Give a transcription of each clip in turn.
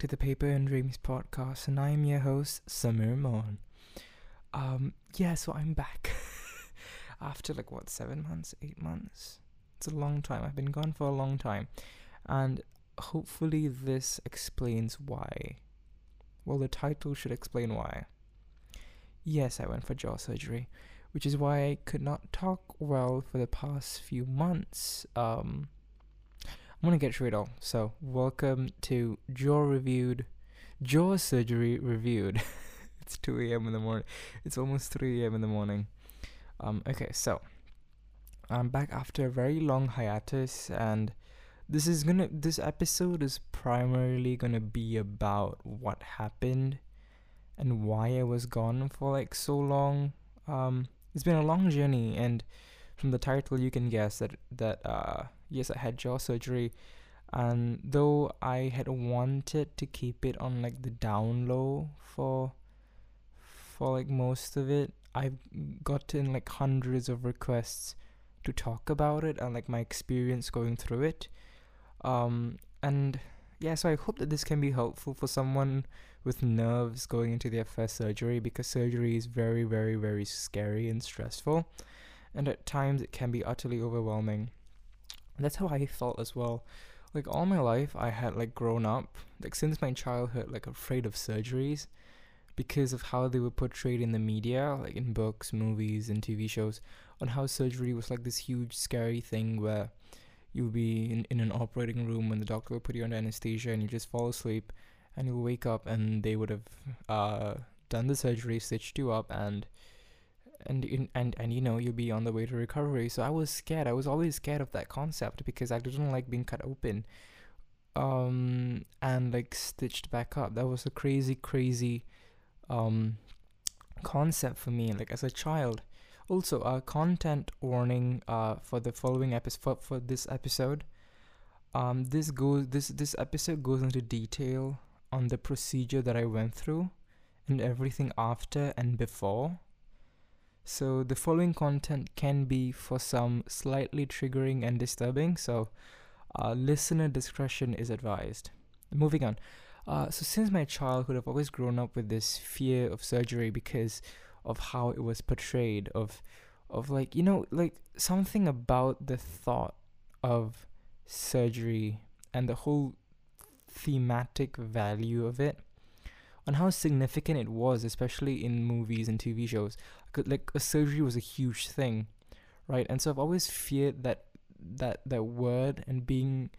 to the Paper and Dreams podcast, and I'm your host, Samir Mohan. Um, yeah, so I'm back after like what, seven months, eight months? It's a long time. I've been gone for a long time, and hopefully, this explains why. Well, the title should explain why. Yes, I went for jaw surgery, which is why I could not talk well for the past few months. Um, I'm gonna get through it all. So, welcome to Jaw Reviewed, Jaw Surgery Reviewed. it's 2 a.m. in the morning. It's almost 3 a.m. in the morning. Um, okay, so I'm back after a very long hiatus, and this is gonna. This episode is primarily gonna be about what happened and why I was gone for like so long. Um, it's been a long journey, and from the title, you can guess that that uh yes, I had jaw surgery, and though I had wanted to keep it on like the down low for for like most of it, I've gotten like hundreds of requests to talk about it and like my experience going through it. Um, and yeah, so I hope that this can be helpful for someone with nerves going into their first surgery because surgery is very, very, very scary and stressful, and at times it can be utterly overwhelming that's how I felt as well. Like all my life, I had like grown up, like since my childhood, like afraid of surgeries because of how they were portrayed in the media, like in books, movies, and TV shows, on how surgery was like this huge, scary thing where you'll be in, in an operating room and the doctor will put you under anesthesia and you just fall asleep and you'll wake up and they would have uh, done the surgery, stitched you up, and and and and you know you'll be on the way to recovery. So i was scared. I was always scared of that concept because i didn't like being cut open um and like stitched back up. That was a crazy crazy um concept for me like as a child. Also a content warning uh for the following episode for, for this episode. Um this goes this this episode goes into detail on the procedure that i went through and everything after and before so the following content can be for some slightly triggering and disturbing, so uh, listener discretion is advised. Moving on. Uh, so since my childhood, I've always grown up with this fear of surgery because of how it was portrayed, of of like you know like something about the thought of surgery and the whole thematic value of it on how significant it was, especially in movies and TV shows. Like a surgery was a huge thing, right? And so I've always feared that that that word and being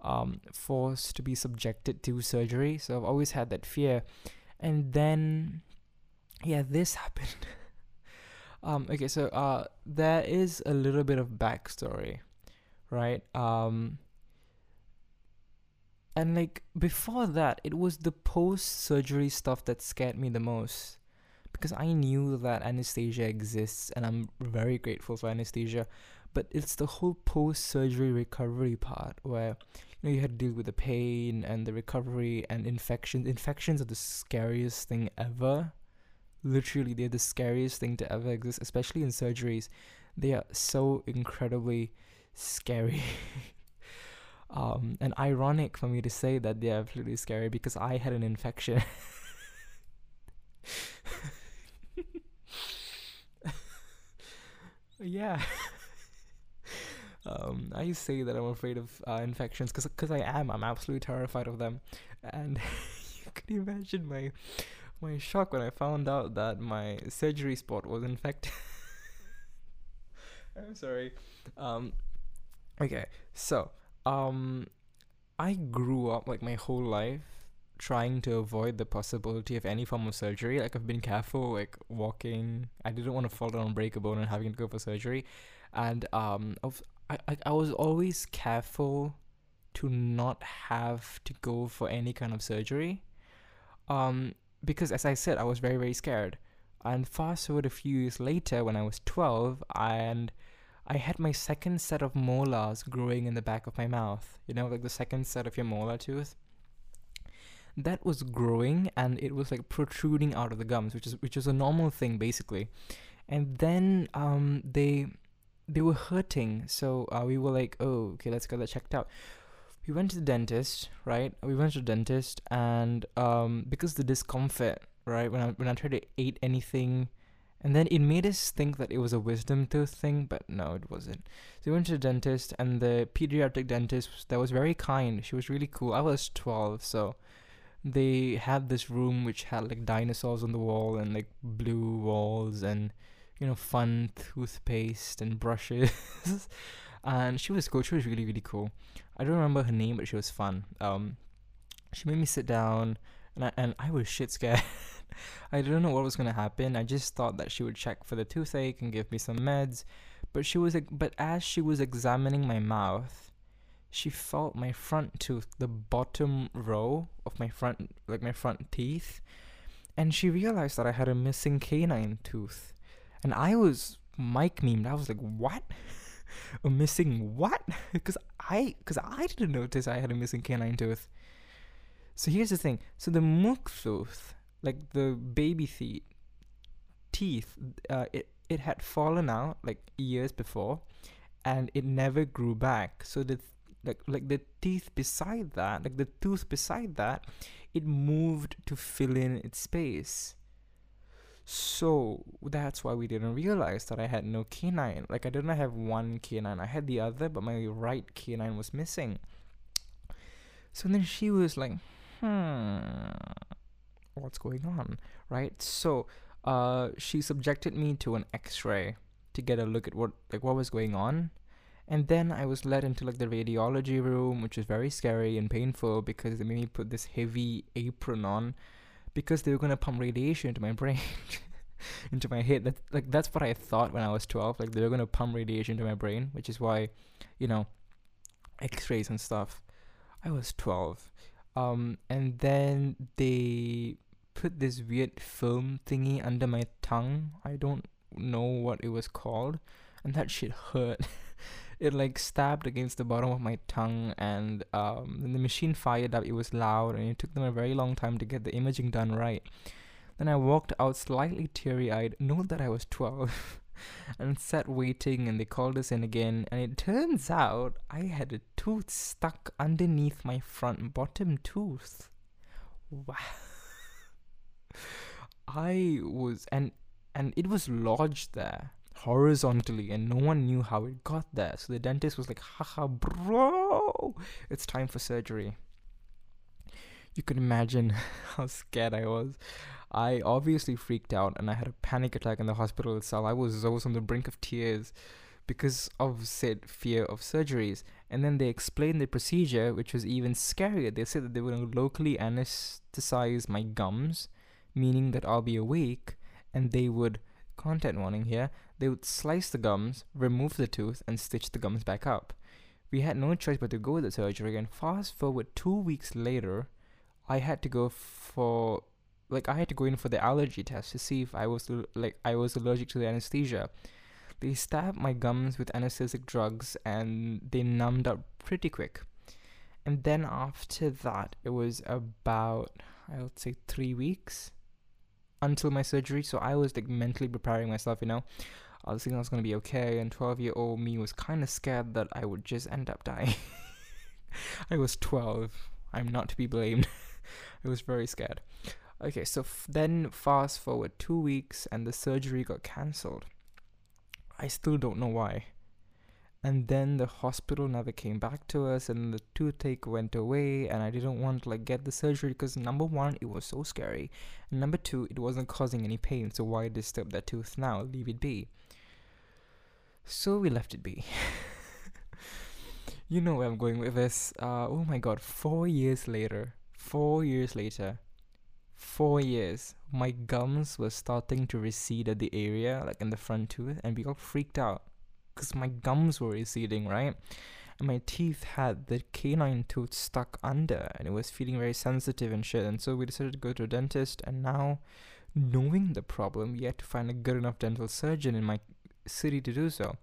um, forced to be subjected to surgery. So I've always had that fear, and then yeah, this happened. um, okay, so uh, there is a little bit of backstory, right? Um, and like before that, it was the post surgery stuff that scared me the most. Because I knew that anesthesia exists and I'm very grateful for anesthesia. But it's the whole post surgery recovery part where you know you had to deal with the pain and the recovery and infections. Infections are the scariest thing ever. Literally, they're the scariest thing to ever exist, especially in surgeries. They are so incredibly scary. Um, and ironic for me to say that they're absolutely scary because I had an infection. yeah. um, I say that I'm afraid of uh, infections because cause I am. I'm absolutely terrified of them. And you can imagine my my shock when I found out that my surgery spot was infected. I'm sorry. Um, okay, so um I grew up like my whole life trying to avoid the possibility of any form of surgery. Like I've been careful, like walking. I didn't want to fall down and break a bone and having to go for surgery, and um, I I I was always careful to not have to go for any kind of surgery, um, because as I said, I was very very scared. And fast forward a few years later, when I was twelve, and I had my second set of molars growing in the back of my mouth. You know, like the second set of your molar tooth. That was growing and it was like protruding out of the gums, which is which is a normal thing basically. And then um they they were hurting, so uh, we were like, oh, okay, let's get that checked out. we went to the dentist, right? We went to the dentist, and um, because the discomfort, right? When I when I tried to eat anything, and then it made us think that it was a wisdom tooth thing, but no, it wasn't. So we went to the dentist, and the pediatric dentist that was very kind. She was really cool. I was twelve, so they had this room which had like dinosaurs on the wall and like blue walls and you know fun toothpaste and brushes and she was cool she was really really cool i don't remember her name but she was fun um she made me sit down and I, and I was shit scared i didn't know what was to happen i just thought that she would check for the toothache and give me some meds but she was but as she was examining my mouth she felt my front tooth, the bottom row of my front, like my front teeth, and she realized that I had a missing canine tooth. And I was mic memed. I was like, "What? a missing what?" Because I, because I didn't notice I had a missing canine tooth. So here's the thing. So the milk tooth, like the baby teeth, teeth, uh, it it had fallen out like years before, and it never grew back. So the like like the teeth beside that like the tooth beside that it moved to fill in its space so that's why we didn't realize that I had no canine. Like I didn't have one canine. I had the other, but my right canine was missing. So then she was like, "Hmm, what's going on?" Right? So, uh, she subjected me to an X-ray to get a look at what like what was going on. And then I was led into like the radiology room, which was very scary and painful because they made me put this heavy apron on because they were gonna pump radiation into my brain. into my head. That like that's what I thought when I was twelve. Like they were gonna pump radiation into my brain, which is why, you know, X-rays and stuff. I was twelve, um, and then they put this weird film thingy under my tongue. I don't know what it was called, and that shit hurt. it like stabbed against the bottom of my tongue and um, the machine fired up. It was loud and it took them a very long time to get the imaging done right. Then i walked out slightly teary-eyed. Note that i was 12 and sat waiting and they called us in again. And it turns out i had a tooth stuck underneath my front bottom tooth. Wow i was and and it was lodged there horizontally and no one knew how it got there. So the dentist was like, haha, bro, it's time for surgery. You can imagine how scared I was. I obviously freaked out and I had a panic attack in the hospital itself. I was, I was on the brink of tears because of said fear of surgeries. And then they explained the procedure, which was even scarier. They said that they were going to locally anesthetize my gums, meaning that I'll be awake, and they would content warning here, they would slice the gums, remove the tooth, and stitch the gums back up. We had no choice but to go with the surgery, and fast forward two weeks later, I had to go for like I had to go in for the allergy test to see if I was like I was allergic to the anesthesia. They stabbed my gums with anesthetic drugs and they numbed up pretty quick. And then after that, it was about I would say three weeks until my surgery. So I was like mentally preparing myself, you know. I was thinking I was gonna be okay, and 12 year old me was kind of scared that I would just end up dying. I was 12. I'm not to be blamed. I was very scared. Okay, so f- then fast forward two weeks, and the surgery got cancelled. I still don't know why and then the hospital never came back to us and the toothache went away and i didn't want to like get the surgery because number one it was so scary and number two it wasn't causing any pain so why disturb that tooth now? Leave it be. So we left it be. You know where i'm going with this. Uh, oh my god four years later four years later four years my gums were starting to recede at the area like in the front tooth and we got freaked out because my gums were receding, right? And my teeth had the canine tooth stuck under and it was feeling very sensitive and shit. And so we decided to go to a dentist. And now, knowing the problem, we had to find a good enough dental surgeon in my city to do so.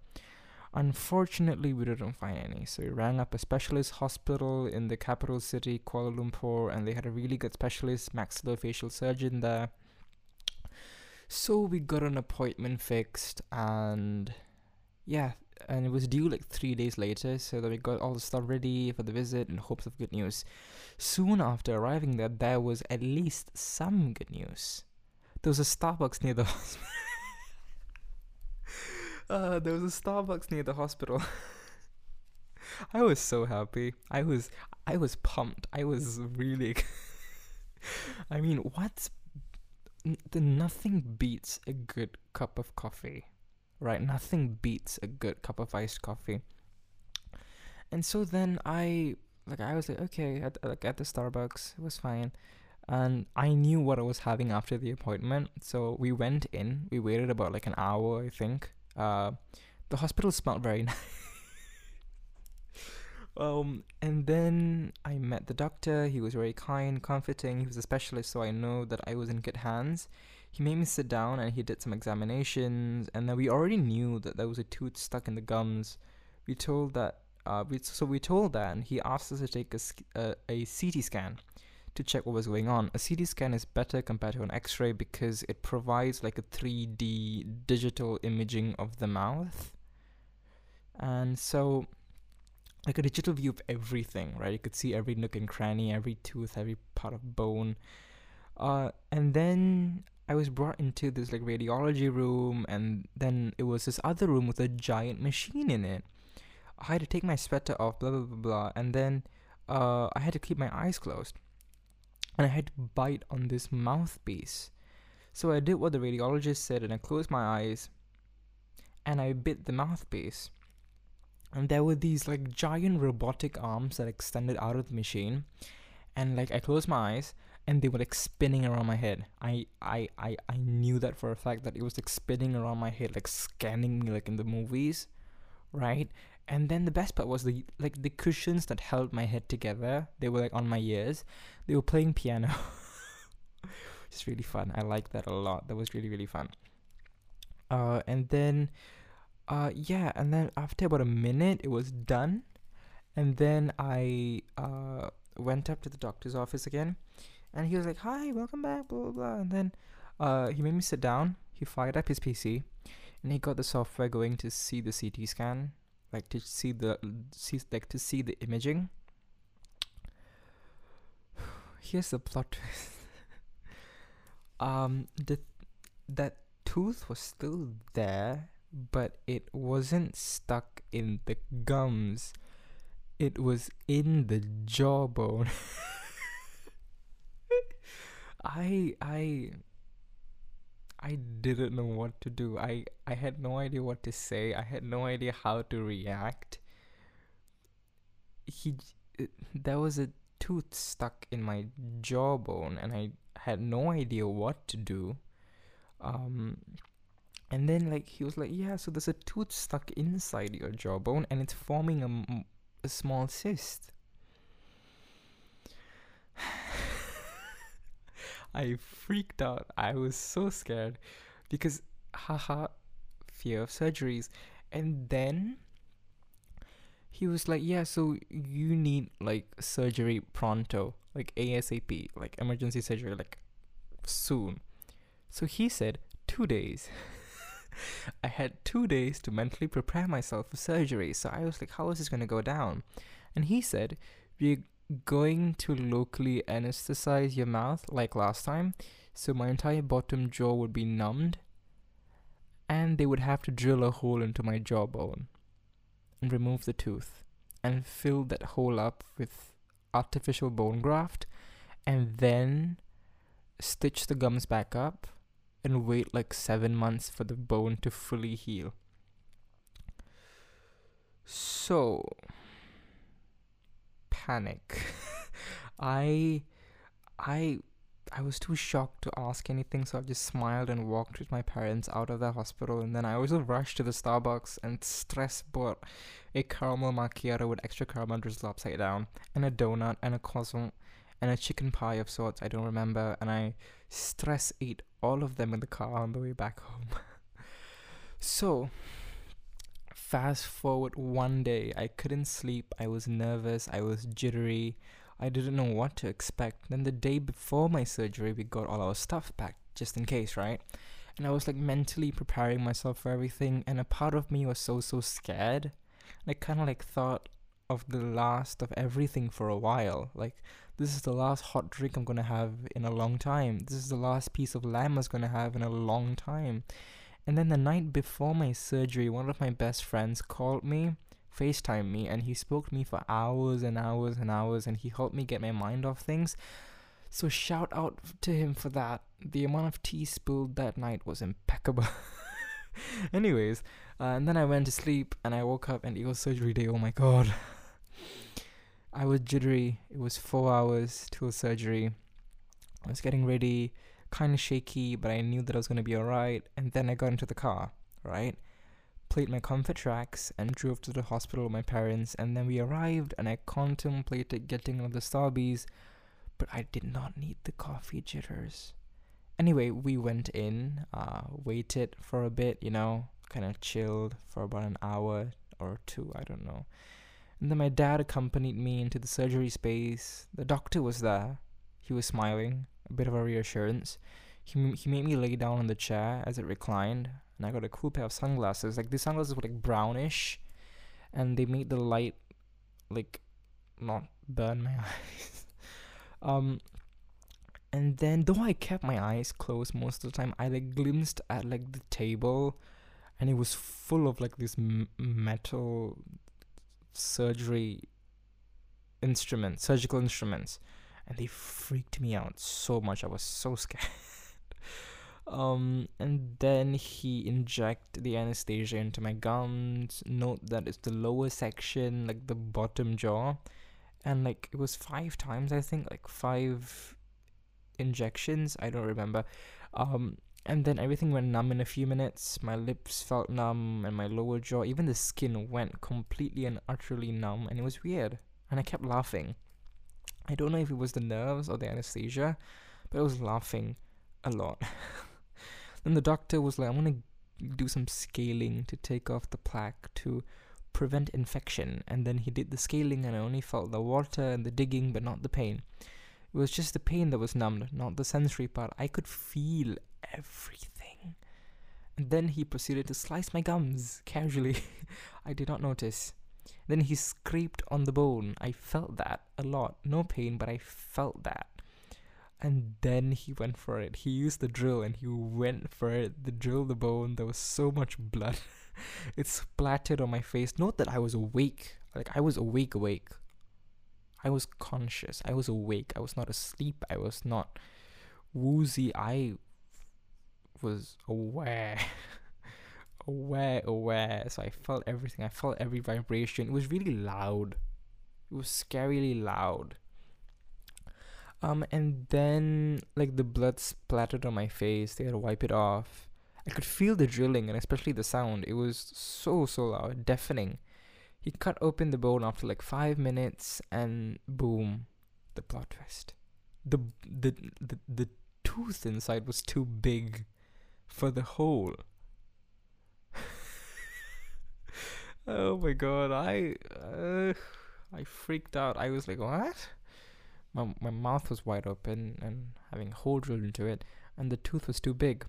Unfortunately, we didn't find any, so we rang up a specialist hospital in the capital city, Kuala Lumpur, and they had a really good specialist maxillofacial surgeon there. So we got an appointment fixed, and yeah, and it was due like three days later. So that we got all the stuff ready for the visit in hopes of good news. Soon after arriving there, there was at least some good news. There was a Starbucks near the hospital. uh, there was a Starbucks near the hospital. I was so happy. I was I was pumped. I was really I mean, what's the nothing beats a good cup of coffee. Right? Nothing beats a good cup of iced coffee. And so then I like I was like okay at like at the Starbucks it was fine. And I knew what I was having after the appointment. So we went in we waited about like an hour I think. Uh the hospital smelled very nice. Um and then I met the doctor. He was very kind comforting. He was a specialist so I know that I was in good hands he made me sit down and he did some examinations and then we already knew that there was a tooth stuck in the gums we told that uh, we, so we told that, and he asked us to take a, a, CT scan to check what was going on. A CT scan is better compared to an X ray because it provides like a 3D digital imaging of the mouth. And so, like a digital view of everything, right? You could see every nook and cranny, every tooth, every part of bone. Uh, and then I was brought into this like radiology room, and then it was this other room with a giant machine in it. I had to take my sweater off, blah blah blah blah, and then uh, I had to keep my eyes closed, and I had to bite on this mouthpiece. So I did what the radiologist said, and I closed my eyes, and I bit the mouthpiece. And there were these like giant robotic arms that extended out of the machine, and like I closed my eyes, and they were like spinning around my head. I I I I knew that for a fact that it was like spinning around my head, like scanning me like in the movies, right? and then the best part was the like the cushions that held my head together they were like on my ears. They were playing piano. It's really fun. I like that a lot. That was really really fun. Uh and then uh yeah and then after about a minute it was done. And then i uh went up to the doctor's office again and he was like hi welcome back blah blah blah. And then uh he made me sit down. He fired up his pc and he got the software going to see the ct scan like to see the see like to see the imaging. Here's the plot twist. Um the that tooth was still there but it wasn't stuck in the gums. It was in the jawbone i i I didn't know what to do. I I had no idea what to say. I had no idea how to react. He there was a tooth stuck in my jawbone and I had no idea what to do. Um and then like he was like, "Yeah, so there's a tooth stuck inside your jawbone and it's forming a, a small cyst." I freaked out. I was so scared because, haha, fear of surgeries. And then he was like, Yeah, so you need like surgery pronto, like ASAP, like emergency surgery, like soon. So he said, Two days. I had two days to mentally prepare myself for surgery. So I was like, How is this going to go down? And he said, We're going to locally anesthetize your mouth like last time. So my entire bottom jaw would be numbed. And they would have to drill a hole into my jawbone and remove the tooth and fill that hole up with artificial bone graft and then stitch the gums back up and wait like seven months for the bone to fully heal. So, panic. I I I was too shocked to ask anything, so I just smiled and walked with my parents out of the hospital. And then I also rushed to the Starbucks and stress bought a caramel macchiato with extra caramel drizzled upside down, and a donut, and a croissant, and a chicken pie of sorts, I don't remember. And I stress ate all of them in the car on the way back home. so, fast forward one day, I couldn't sleep. I was nervous. I was jittery. I didn't know what to expect. Then the day before my surgery, we got all our stuff packed just in case, right? and I was like mentally preparing myself for everything, and a part of me was so so scared. And I kind of like thought of the last of everything for a while. Like this is the last hot drink I'm gonna have in a long time. This is the last piece of lamb I was gonna have in a long time. And then the night before my surgery, one of my best friends called me, FaceTime me, and he spoke to me for hours and hours and hours, and he helped me get my mind off things. So shout out to him for that. The amount of tea spilled that night was impeccable. Anyways, uh, and then I went to sleep and I woke up and it was surgery day. Oh my god. I was jittery. It was four hours till surgery. I was getting ready, kind of shaky, but I knew that I was going to be alright. And then I got into the car, right? Played my comfort tracks and drove to the hospital with my parents. And then we arrived and I contemplated getting on the Starbies but I did not need the coffee jitters. Anyway, we went in, uh, waited for a bit, you know, kind of chilled for about an hour or two, I don't know. And then my dad accompanied me into the surgery space. The doctor was there. He was smiling, a bit of a reassurance. He, he made me lay down on the chair as it reclined, and I got a cool pair of sunglasses. Like, these sunglasses were like brownish, and they made the light, like, not burn my eyes. Um, and then though I kept my eyes closed most of the time, I like glimpsed at like the table, and it was full of like this m- metal surgery instruments, surgical instruments, and they freaked me out so much. I was so scared. um, and then he inject the anesthesia into my gums. Note that it's the lower section, like the bottom jaw and like it was five times I think like five injections I don't remember um and then everything went numb in a few minutes my lips felt numb and my lower jaw even the skin went completely and utterly numb and it was weird and I kept laughing I don't know if it was the nerves or the anesthesia but I was laughing a lot then the doctor was like I'm gonna do some scaling to take off the plaque to prevent infection. And then he did the scaling, and I only felt the water and the digging, but not the pain. It was just the pain that was numbed, not the sensory part. I could feel everything. And then he proceeded to slice my gums casually. I did not notice. Then he scraped on the bone. I felt that a lot. No pain, but I felt that. And then he went for it. He used the drill and he went for it. The drill the bone. There was so much blood. it splattered on my face. Not that I was awake. Like I was awake, awake. I was conscious. I was awake. I was not asleep. I was not woozy. I was aware. aware, aware. So I felt everything. I felt every vibration. It was really loud. It was scarily loud. Um, and then like the blood splattered on my face. They had to wipe it off. I could feel the drilling and especially the sound. It was so, so loud, deafening. He cut open the bone after like five minutes and boom, the plot twist. The, the, the, the tooth inside was too big for the hole. Oh my god, I uh, I freaked out. I was like, "What?" My my mouth was wide open and having a hole drilled into it, and the tooth was too big.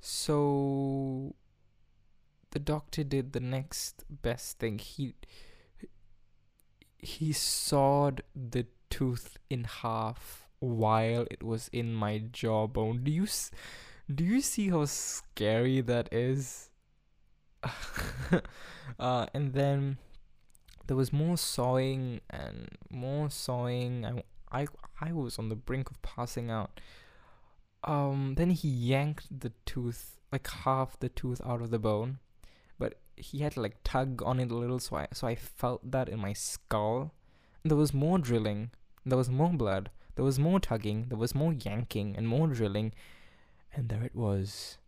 So the doctor did the next best thing. He he sawed the tooth in half while it was in my jawbone. Do you do you see how scary that is? uh, and then there was more sawing and more sawing. I, I I was on the brink of passing out. Um then he yanked the tooth like half the tooth out of the bone but he had to like tug on it a little so I so I felt that in my skull. There was more drilling. There was more blood. There was more tugging. There was more yanking and more drilling. And there it was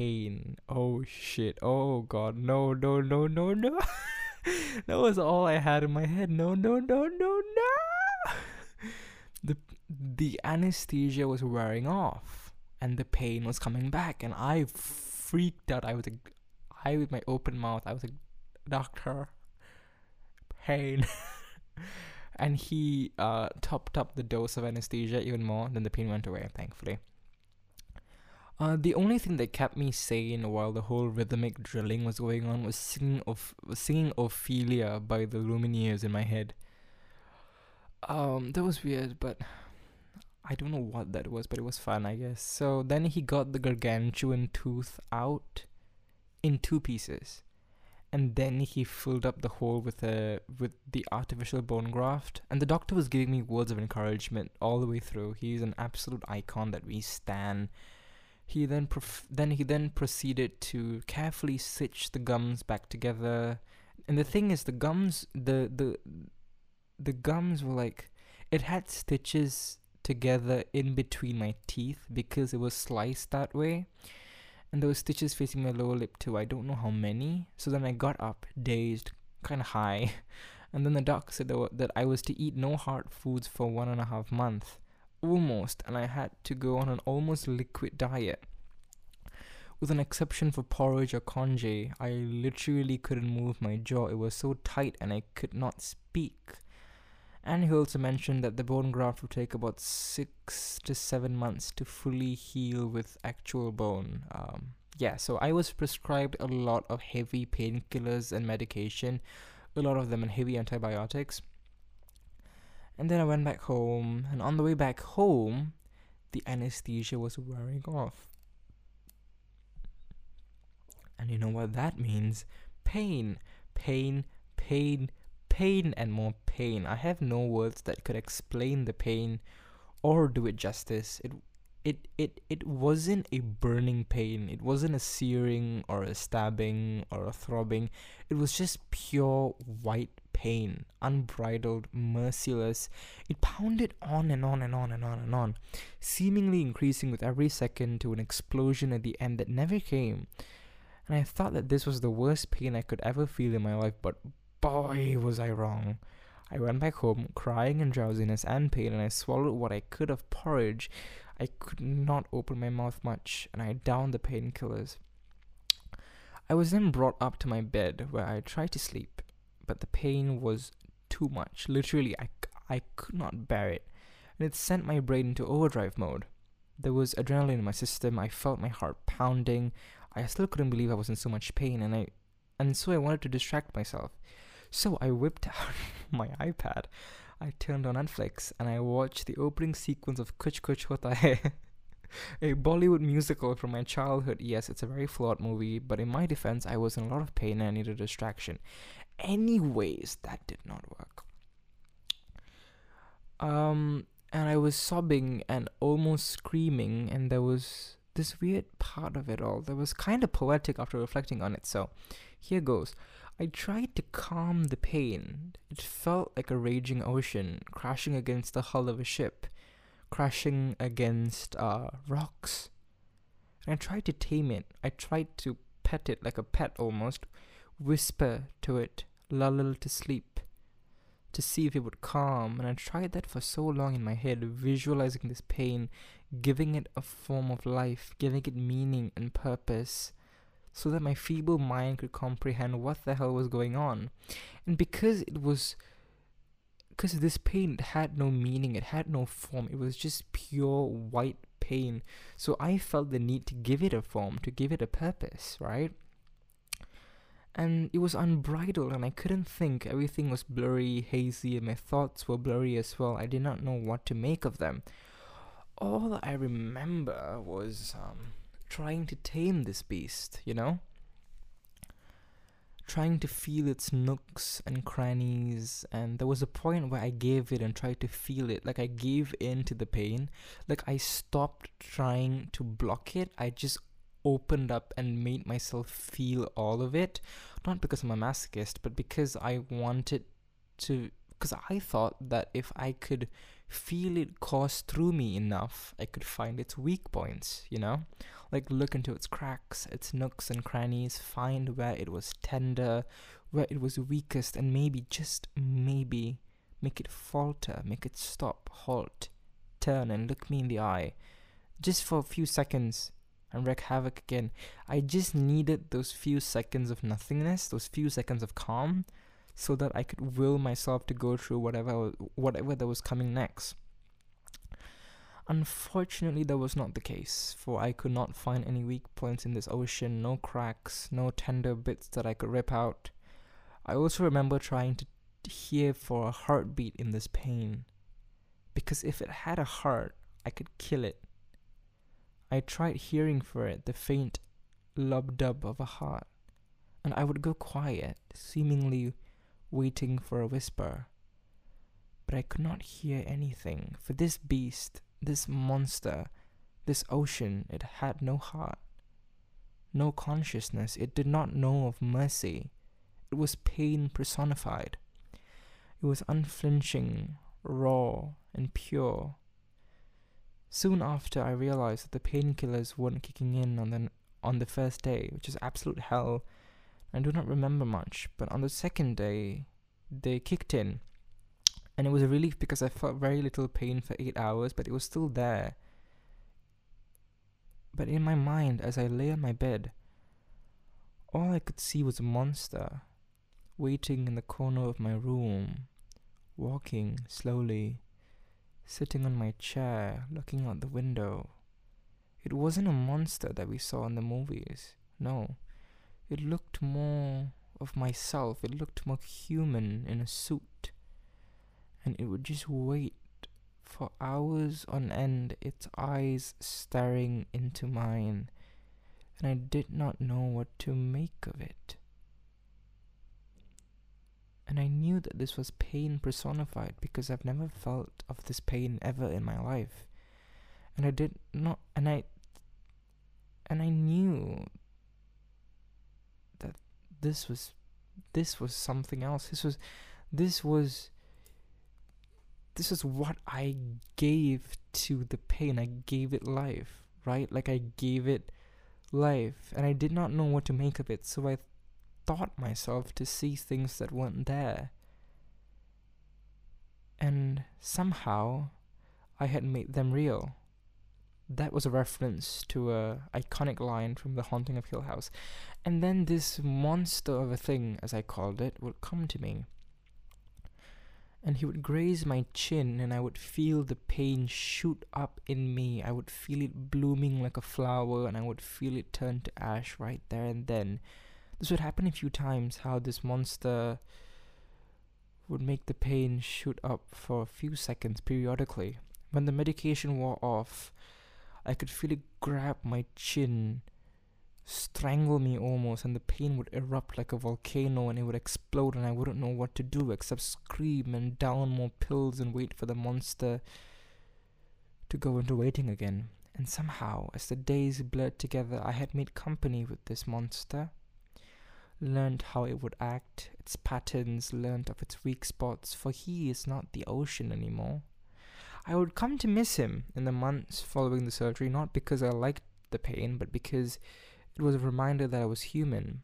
pain. Oh shit. Oh god. No no no no no. That was all I had in my head. No no no no no. The the anesthesia was wearing off and the pain was coming back and I freaked out. I was like I with my open mouth, I was like, Doctor. Pain. And he uh topped up the dose of anesthesia even more, then the pain went away, thankfully. Uh, the only thing that kept me sane while the whole rhythmic drilling was going on was singing of singing Ophelia by the Lumineers in my head. Um, that was weird, but I don't know what that was, but it was fun, I guess. So then he got the gargantuan tooth out in two pieces, and then he filled up the hole with a with the artificial bone graft. And the doctor was giving me words of encouragement all the way through. He's an absolute icon that we stan he then prof- then he then proceeded to carefully stitch the gums back together. And the thing is, the gums the the the gums were like it had stitches together in between my teeth because it was sliced that way. And there were stitches facing my lower lip too. I don't know how many. So then I got up, dazed, kind of high. And then the doc said that, that I was to eat no hard foods for one and a half months almost, and I had to go on an almost liquid diet. With an exception for porridge or congee, I literally couldn't move my jaw. It was so tight and I could not speak. And he also mentioned that the bone graft would take about six to seven months to fully heal with actual bone. Um, yeah, so I was prescribed a lot of heavy painkillers and medication, a lot of them and heavy antibiotics. And then I went back home, and on the way back home, the anesthesia was wearing off. And you know what that means? Pain, pain, pain, pain, and more pain. I have no words that could explain the pain or do it justice. It it it it wasn't a burning pain. It wasn't a searing or a stabbing or a throbbing. It was just pure white pain, unbridled, merciless. It pounded on and on and on and on and on, seemingly increasing with every second to an explosion at the end that never came. And I thought that this was the worst pain I could ever feel in my life, but boy, was I wrong. I went back home, crying in drowsiness and pain, and I swallowed what I could of porridge. I could not open my mouth much, and I downed the painkillers. I was then brought up to my bed, where I tried to sleep but the pain was too much. Literally, I, I could not bear it. And it sent my brain into overdrive mode. There was adrenaline in my system. I felt my heart pounding. I still couldn't believe I was in so much pain, and I, and so I wanted to distract myself. So I whipped out my iPad. I turned on Netflix and I watched the opening sequence of Kuch Kuch Hota Hai, a Bollywood musical from my childhood. Yes, it's a very flawed movie, but in my defense, I was in a lot of pain and I needed a distraction anyways that did not work. Um and i was sobbing and almost screaming and there was this weird part of it all that was kind of poetic after reflecting on it. So here goes. I tried to calm the pain. It felt like a raging ocean crashing against the hull of a ship crashing against uh, rocks. And i tried to tame it. I tried to pet it like a pet almost. Whisper to it lull it to sleep, to see if it would calm. And I tried that for so long in my head, visualizing this pain, giving it a form of life, giving it meaning and purpose, so that my feeble mind could comprehend what the hell was going on. And because it was because this pain had no meaning, it had no form, it was just pure white pain. So I felt the need to give it a form, to give it a purpose, right? And it was unbridled and I couldn't think. Everything was blurry, hazy, and my thoughts were blurry as well. I did not know what to make of them. All I remember was um, trying to tame this beast, you know? Trying to feel its nooks and crannies, and there was a point where I gave it and tried to feel it. Like I gave in to the pain. Like I stopped trying to block it. I just opened up and made myself feel all of it not because i'm a masochist but because i wanted to because i thought that if i could feel it course through me enough i could find its weak points you know? Like look into its cracks its nooks and crannies find where it was tender where it was weakest and maybe just maybe make it falter make it stop halt turn and look me in the eye. Just for a few seconds and wreak havoc again. I just needed those few seconds of nothingness, those few seconds of calm, so that I could will myself to go through whatever whatever that was coming next. Unfortunately, that was not the case, for I could not find any weak points in this ocean, no cracks, no tender bits that I could rip out. I also remember trying to hear for a heartbeat in this pain, because if it had a heart, I could kill it. I tried hearing for it, the faint lub dub of a heart, and I would go quiet, seemingly waiting for a whisper. But I could not hear anything, for this beast, this monster, this ocean, it had no heart, no consciousness, it did not know of mercy. It was pain personified. It was unflinching, raw, and pure. Soon after, I realized that the painkillers weren't kicking in on the on the first day, which is absolute hell. I do not remember much, but on the second day, they kicked in, and it was a relief because I felt very little pain for eight hours, but it was still there. But in my mind, as I lay on my bed, all I could see was a monster waiting in the corner of my room, walking slowly sitting on my chair, looking out the window. It wasn't a monster that we saw in the movies. No. It looked more of myself. It looked more human in a suit. And it would just wait for hours on end, its eyes staring into mine. And I did not know what to make of it and I knew that this was pain personified because I've never felt of this pain ever in my life. And I did not and I and I knew that this was this was something else. This was this was this is what I gave to the pain. I gave it life, right? Like I gave it life and I did not know what to make of it. So I thought myself to see things that weren't there. And somehow I had made them real. That was a reference to a iconic line from The Haunting of Hill House. And then this monster of a thing, as I called it, would come to me. And he would graze my chin, and I would feel the pain shoot up in me. I would feel it blooming like a flower, and I would feel it turn to ash right there and then this would happen a few times how this monster would make the pain shoot up for a few seconds periodically. When the medication wore off, I could feel it grab my chin, strangle me almost, and the pain would erupt like a volcano and it would explode, and I wouldn't know what to do except scream and down more pills and wait for the monster to go into waiting again. And somehow, as the days blurred together, I had made company with this monster learned how it would act, its patterns, learned of its weak spots, for he is not the ocean anymore. I would come to miss him in the months following the surgery, not because I liked the pain, but because it was a reminder that I was human.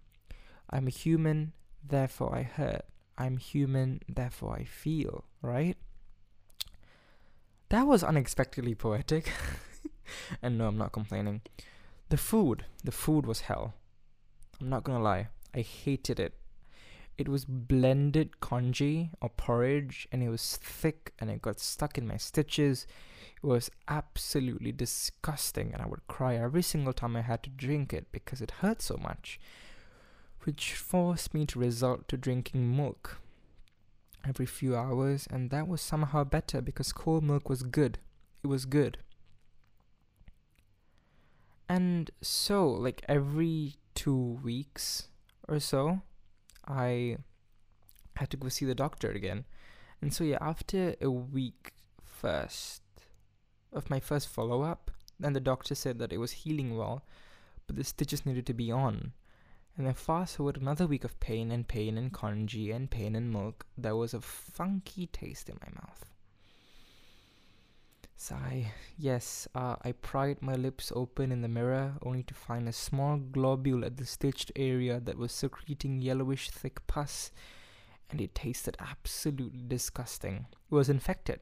I'm a human, therefore I hurt. I'm human, therefore I feel, right? That was unexpectedly poetic. and no, I'm not complaining. The food, the food was hell. I'm not gonna lie. I hated it. It was blended congee or porridge and it was thick and it got stuck in my stitches. It was absolutely disgusting and I would cry every single time I had to drink it because it hurt so much, which forced me to resort to drinking milk every few hours and that was somehow better because cold milk was good. It was good. And so, like every two weeks, or so, I had to go see the doctor again. And so, yeah, after a week first of my first follow up, then the doctor said that it was healing well, but the stitches needed to be on. And then fast forward another week of pain and pain and congee and pain and milk, there was a funky taste in my mouth. Sigh. Yes, uh, I pried my lips open in the mirror, only to find a small globule at the stitched area that was secreting yellowish thick pus, and it tasted absolutely disgusting. It was infected.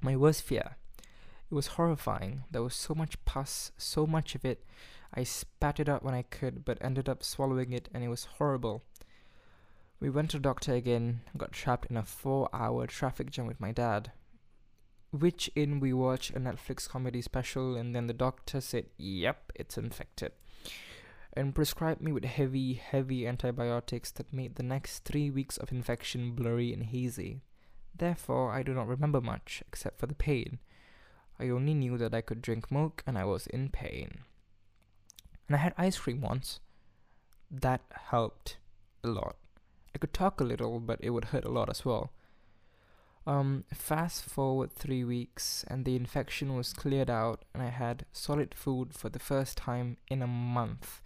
My worst fear. It was horrifying. There was so much pus, so much of it. I spat it out when I could, but ended up swallowing it, and it was horrible. We went to the doctor again, got trapped in a four hour traffic jam with my dad which in we watched a Netflix comedy special, and then the doctor said, Yep, it's infected. And prescribed me with heavy, heavy antibiotics that made the next three weeks of infection blurry and hazy. Therefore, I do not remember much except for the pain. I only knew that I could drink milk and I was in pain. And I had ice cream once. That helped a lot. I could talk a little, but it would hurt a lot as well. Um, fast forward three weeks, and the infection was cleared out, and I had solid food for the first time in a month.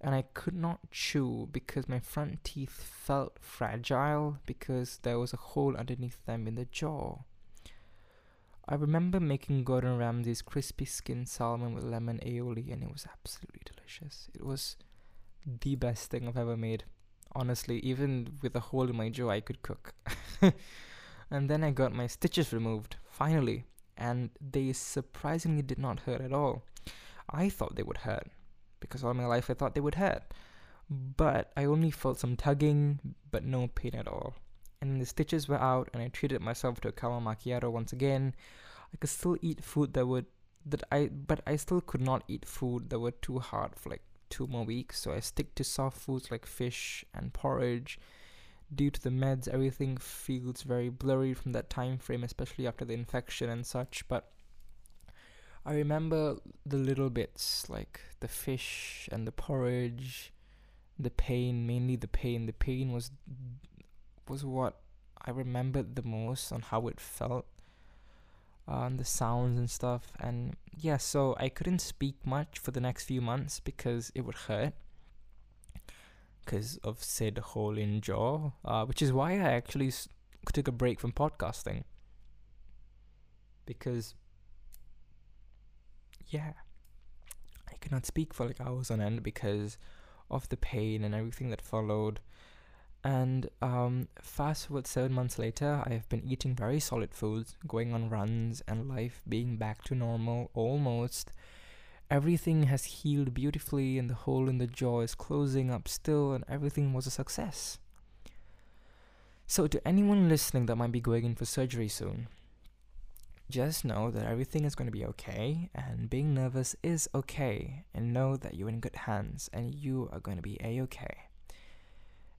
And I could not chew because my front teeth felt fragile because there was a hole underneath them in the jaw. I remember making Gordon Ramsay's crispy skin salmon with lemon aioli, and it was absolutely delicious. It was the best thing I've ever made. Honestly, even with a hole in my jaw, I could cook. and then I got my stitches removed, finally, and they surprisingly did not hurt at all. I thought they would hurt, because all my life I thought they would hurt. But I only felt some tugging, but no pain at all. And the stitches were out, and I treated myself to a caramel macchiato once again. I could still eat food that would that I, but I still could not eat food that were too hard for like two more weeks. So I stick to soft foods like fish and porridge due to the meds, everything feels very blurry from that time frame, especially after the infection and such. But I remember the little bits, like the fish and the porridge, the pain, mainly the pain. The pain was was what I remembered the most on how it felt, uh, and the sounds and stuff. And yeah, so I couldn't speak much for the next few months because it would hurt because of said hole in jaw, uh, which is why I actually s- took a break from podcasting. Because, yeah, I could not speak for like hours on end because of the pain and everything that followed. And um, fast forward seven months later, I have been eating very solid foods, going on runs, and life being back to normal almost everything has healed beautifully and the hole in the jaw is closing up still and everything was a success. So, to anyone listening that might be going in for surgery soon, just know that everything is going to be okay and being nervous is okay and know that you're in good hands and you are going to be a okay.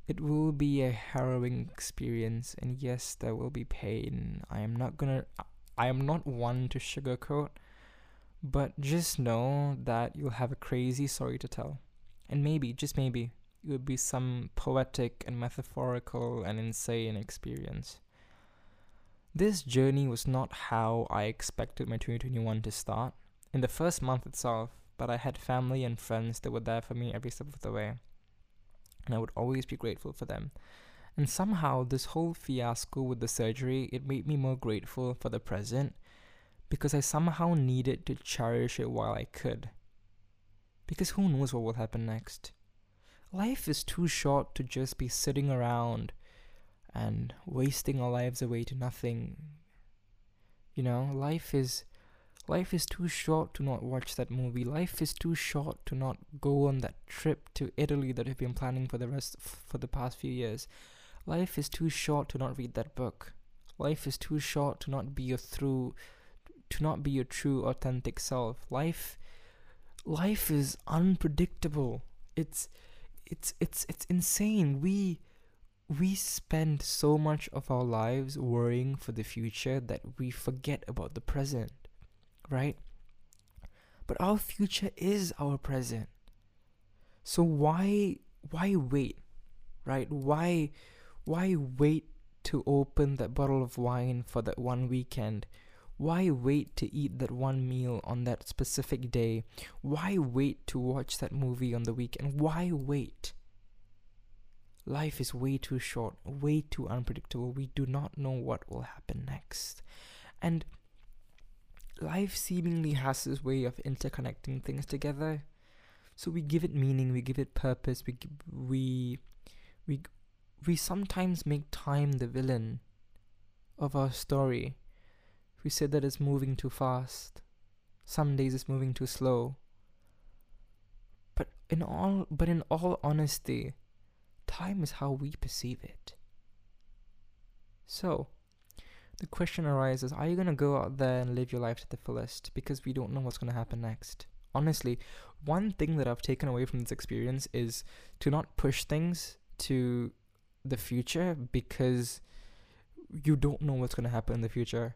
It will be a harrowing experience and yes, there will be pain. I am not gonna I am not one to sugarcoat but just know that you'll have a crazy story to tell. And maybe, just maybe, it would be some poetic and metaphorical and insane experience. This journey was not how I expected my 2021 to start in the first month itself, but I had family and friends that were there for me every step of the way. And I would always be grateful for them. And somehow, this whole fiasco with the surgery, it made me more grateful for the present because I somehow needed to cherish it while I could. Because who knows what will happen next? Life is too short to just be sitting around and wasting our lives away to nothing. You know, life is life is too short to not watch that movie. Life is too short to not go on that trip to Italy that I've been planning for the rest for the past few years. Life is too short to not read that book. Life is too short to not be through to not be your true authentic self. Life life is unpredictable. It's it's it's it's insane. We we spend so much of our lives worrying for the future that we forget about the present, right? But our future is our present. So why why wait? Right? Why why wait to open that bottle of wine for that one weekend why wait to eat that one meal on that specific day? Why wait to watch that movie on the weekend? Why wait? Life is way too short, way too unpredictable. We do not know what will happen next. And life seemingly has this way of interconnecting things together. So we give it meaning, we give it purpose, we we we we sometimes make time the villain of our story we say that it's moving too fast. Some days it's moving too slow. But in all but in all honesty, time is how we perceive it. So, the question arises are you going to go out there and live your life to the fullest because we don't know what's going to happen next honestly one thing that i've taken away from this experience is to not push things to the future because you don't know what's going to happen in the future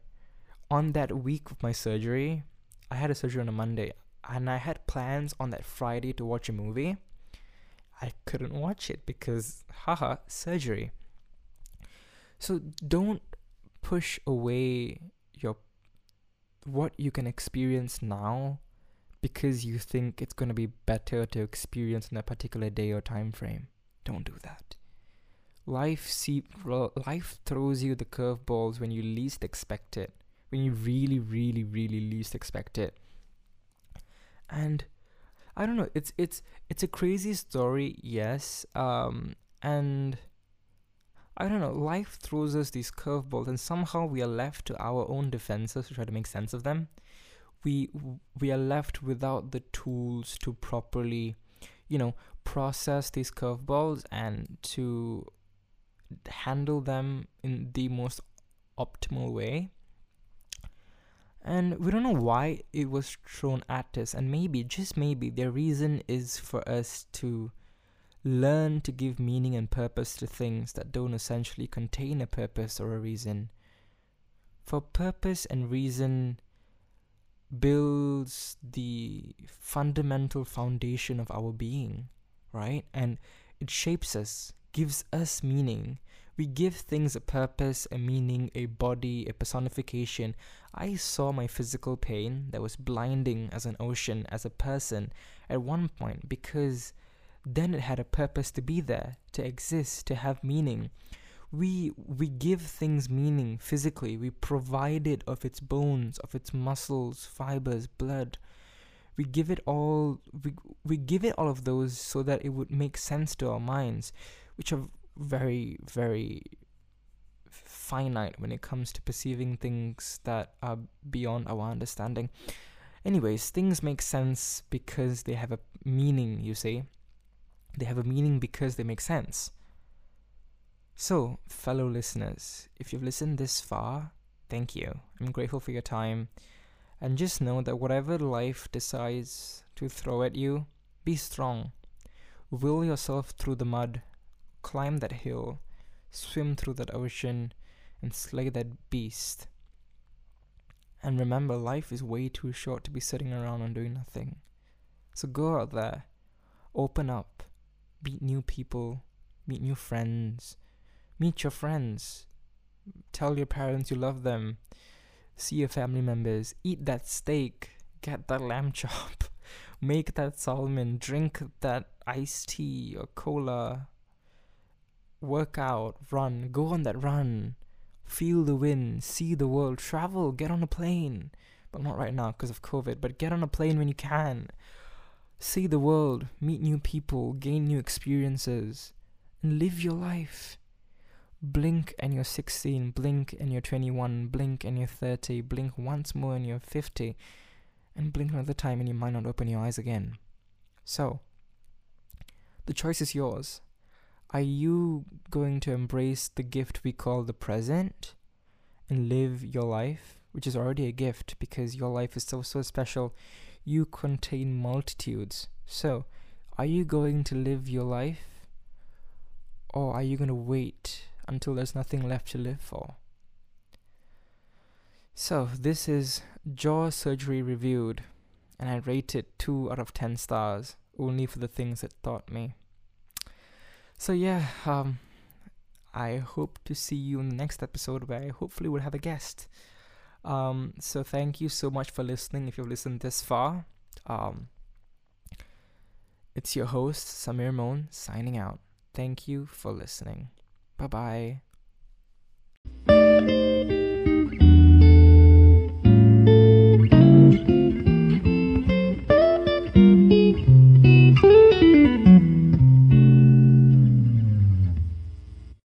on that week of my surgery i had a surgery on a monday and i had plans on that friday to watch a movie i couldn't watch it because haha surgery so don't push away your what you can experience now because you think it's going to be better to experience in a particular day or time frame. Don't do that. Life see life throws you the curveballs when you least expect it. When you really really really least expect it. And I don't know, it's it's it's a crazy story, yes. Um and I don't know, life throws us these curveballs and somehow we are left to our own defenses to try to make sense of them. We we are left without the tools to properly, you know, process these curveballs and to handle them in the most optimal way. And we don't know why it was thrown at us, and maybe, just maybe, the reason is for us to Learn to give meaning and purpose to things that don't essentially contain a purpose or a reason. For purpose and reason builds the fundamental foundation of our being, right? And it shapes us, gives us meaning. We give things a purpose, a meaning, a body, a personification. I saw my physical pain that was blinding as an ocean, as a person, at one point because then it had a purpose to be there, to exist, to have meaning. We we give things meaning physically. We provide it of its bones, of its muscles, fibers, blood. We give it all we we give it all of those so that it would make sense to our minds, which are very very finite when it comes to perceiving things that are beyond our understanding. Anyways, things make sense because they have a meaning, you see. They have a meaning because they make sense. So, fellow listeners, if you've listened this far, thank you. I'm grateful for your time. And just know that whatever life decides to throw at you, be strong. Will yourself through the mud, climb that hill, swim through that ocean, and slay that beast. And remember, life is way too short to be sitting around and doing nothing. So go out there, open up, meet new people, meet new friends, meet your friends, tell your parents you love them, see your family members, eat that steak, get that lamb chop, make that salmon, drink that iced tea or cola, work out, run, go on that run, feel the wind, see the world, travel, get on a plane. But not right now because of COVID, but get on a plane when you can see the world, meet new people, gain new experiences, and live your life. Blink and you're 16, blink and you're 21, blink and you're 30, blink once more and you're 50, and blink another time and you might not open your eyes again. So, the choice is yours. Are you going to embrace the gift we call the present and live your life, which is already a gift because your life is so, so special? you contain multitudes. So, are you going to live your life? Or are you going to wait until there's nothing left to live for? So, this is Jaw Surgery Reviewed, and I rate it 2 out of 10 stars, only for the things it taught me. So, yeah, um, I hope to see you in the next episode where I hopefully will have a guest. Um, so thank you so much for listening. If you've listened this far, um, it's your host Samir Moan signing out. Thank you for listening. Bye bye.